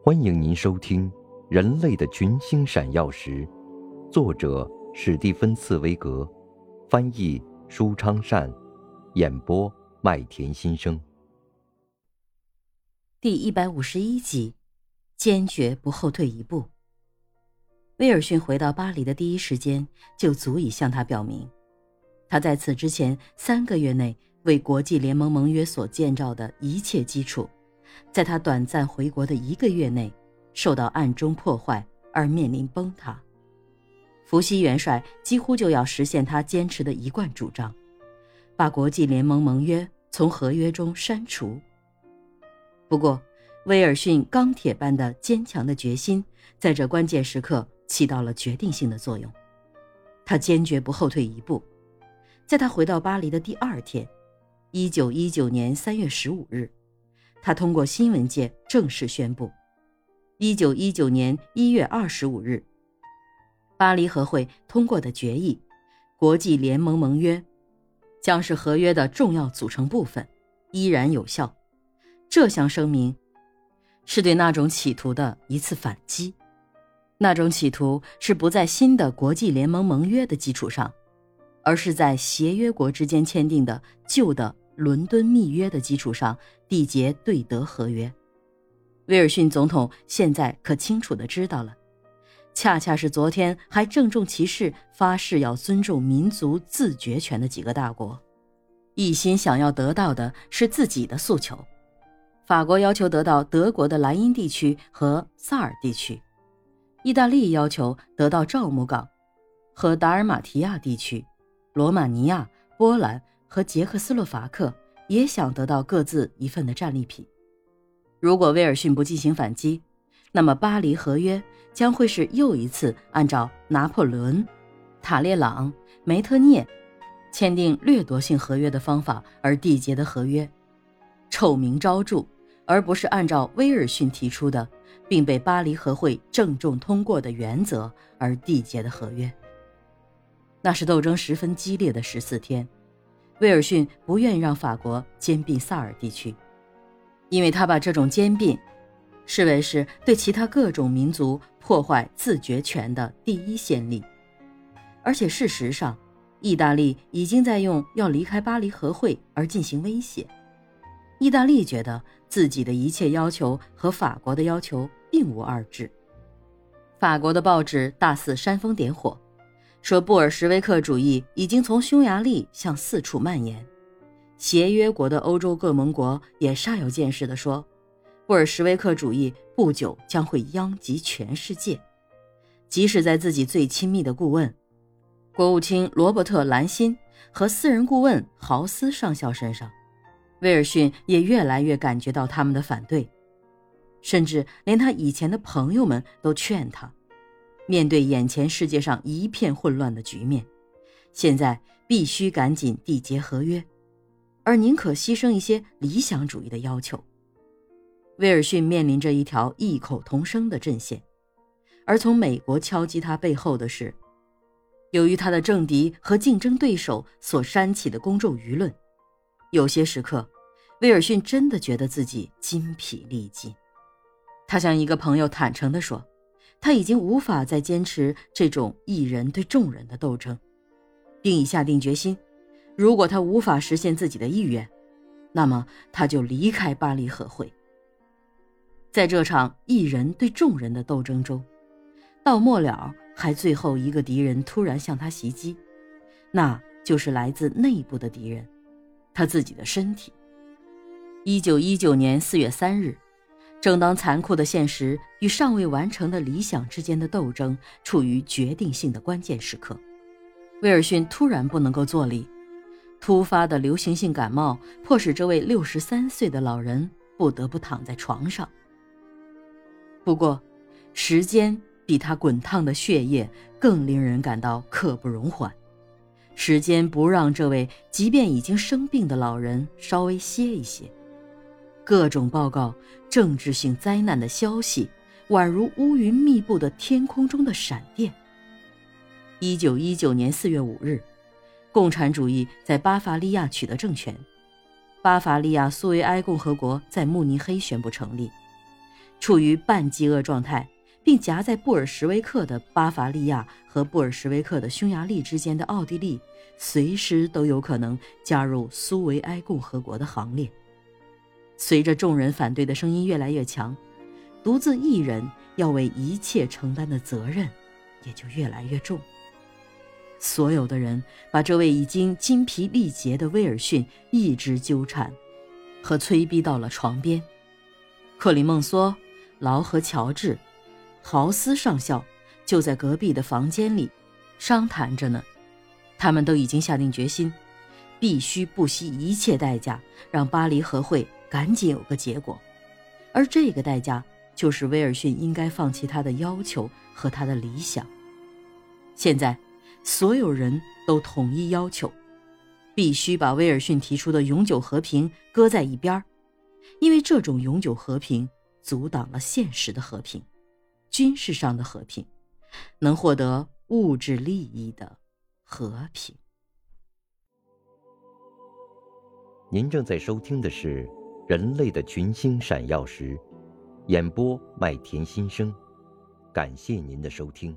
欢迎您收听《人类的群星闪耀时》，作者史蒂芬·茨威格，翻译舒昌善，演播麦田心声。第一百五十一集，坚决不后退一步。威尔逊回到巴黎的第一时间，就足以向他表明，他在此之前三个月内为国际联盟盟约所建造的一切基础。在他短暂回国的一个月内，受到暗中破坏而面临崩塌。伏羲元帅几乎就要实现他坚持的一贯主张，把国际联盟盟约从合约中删除。不过，威尔逊钢铁般的坚强的决心，在这关键时刻起到了决定性的作用。他坚决不后退一步。在他回到巴黎的第二天，一九一九年三月十五日。他通过新闻界正式宣布，一九一九年一月二十五日，巴黎和会通过的决议，国际联盟盟约将是合约的重要组成部分，依然有效。这项声明是对那种企图的一次反击。那种企图是不在新的国际联盟盟约的基础上，而是在协约国之间签订的旧的。伦敦密约的基础上缔结对德合约，威尔逊总统现在可清楚地知道了，恰恰是昨天还郑重其事发誓要尊重民族自决权的几个大国，一心想要得到的是自己的诉求。法国要求得到德国的莱茵地区和萨尔地区，意大利要求得到赵姆港和达尔马提亚地区，罗马尼亚、波兰。和捷克斯洛伐克也想得到各自一份的战利品。如果威尔逊不进行反击，那么巴黎合约将会是又一次按照拿破仑、塔列朗、梅特涅签订掠夺性合约的方法而缔结的合约，臭名昭著，而不是按照威尔逊提出的并被巴黎和会郑重通过的原则而缔结的合约。那是斗争十分激烈的十四天。威尔逊不愿意让法国兼并萨尔地区，因为他把这种兼并视为是对其他各种民族破坏自决权的第一先例。而且事实上，意大利已经在用要离开巴黎和会而进行威胁。意大利觉得自己的一切要求和法国的要求并无二致。法国的报纸大肆煽风点火。说布尔什维克主义已经从匈牙利向四处蔓延，协约国的欧洲各盟国也煞有介事地说，布尔什维克主义不久将会殃及全世界。即使在自己最亲密的顾问，国务卿罗伯特·兰辛和私人顾问豪斯上校身上，威尔逊也越来越感觉到他们的反对，甚至连他以前的朋友们都劝他。面对眼前世界上一片混乱的局面，现在必须赶紧缔结合约，而宁可牺牲一些理想主义的要求。威尔逊面临着一条异口同声的阵线，而从美国敲击他背后的是，由于他的政敌和竞争对手所煽起的公众舆论。有些时刻，威尔逊真的觉得自己筋疲力尽。他向一个朋友坦诚地说。他已经无法再坚持这种一人对众人的斗争，并已下定决心：如果他无法实现自己的意愿，那么他就离开巴黎和会。在这场一人对众人的斗争中，到末了还最后一个敌人突然向他袭击，那就是来自内部的敌人——他自己的身体。一九一九年四月三日。正当残酷的现实与尚未完成的理想之间的斗争处于决定性的关键时刻，威尔逊突然不能够坐立。突发的流行性感冒迫使这位六十三岁的老人不得不躺在床上。不过，时间比他滚烫的血液更令人感到刻不容缓。时间不让这位即便已经生病的老人稍微歇一歇。各种报告、政治性灾难的消息，宛如乌云密布的天空中的闪电。一九一九年四月五日，共产主义在巴伐利亚取得政权，巴伐利亚苏维埃共和国在慕尼黑宣布成立。处于半饥饿状态，并夹在布尔什维克的巴伐利亚和布尔什维克的匈牙利之间的奥地利，随时都有可能加入苏维埃共和国的行列。随着众人反对的声音越来越强，独自一人要为一切承担的责任也就越来越重。所有的人把这位已经精疲力竭的威尔逊一直纠缠和催逼到了床边。克里孟梭、劳和乔治、豪斯上校就在隔壁的房间里商谈着呢。他们都已经下定决心，必须不惜一切代价让巴黎和会赶紧有个结果，而这个代价就是威尔逊应该放弃他的要求和他的理想。现在。所有人都统一要求，必须把威尔逊提出的永久和平搁在一边因为这种永久和平阻挡了现实的和平，军事上的和平，能获得物质利益的和平。您正在收听的是《人类的群星闪耀时》，演播麦田心声，感谢您的收听。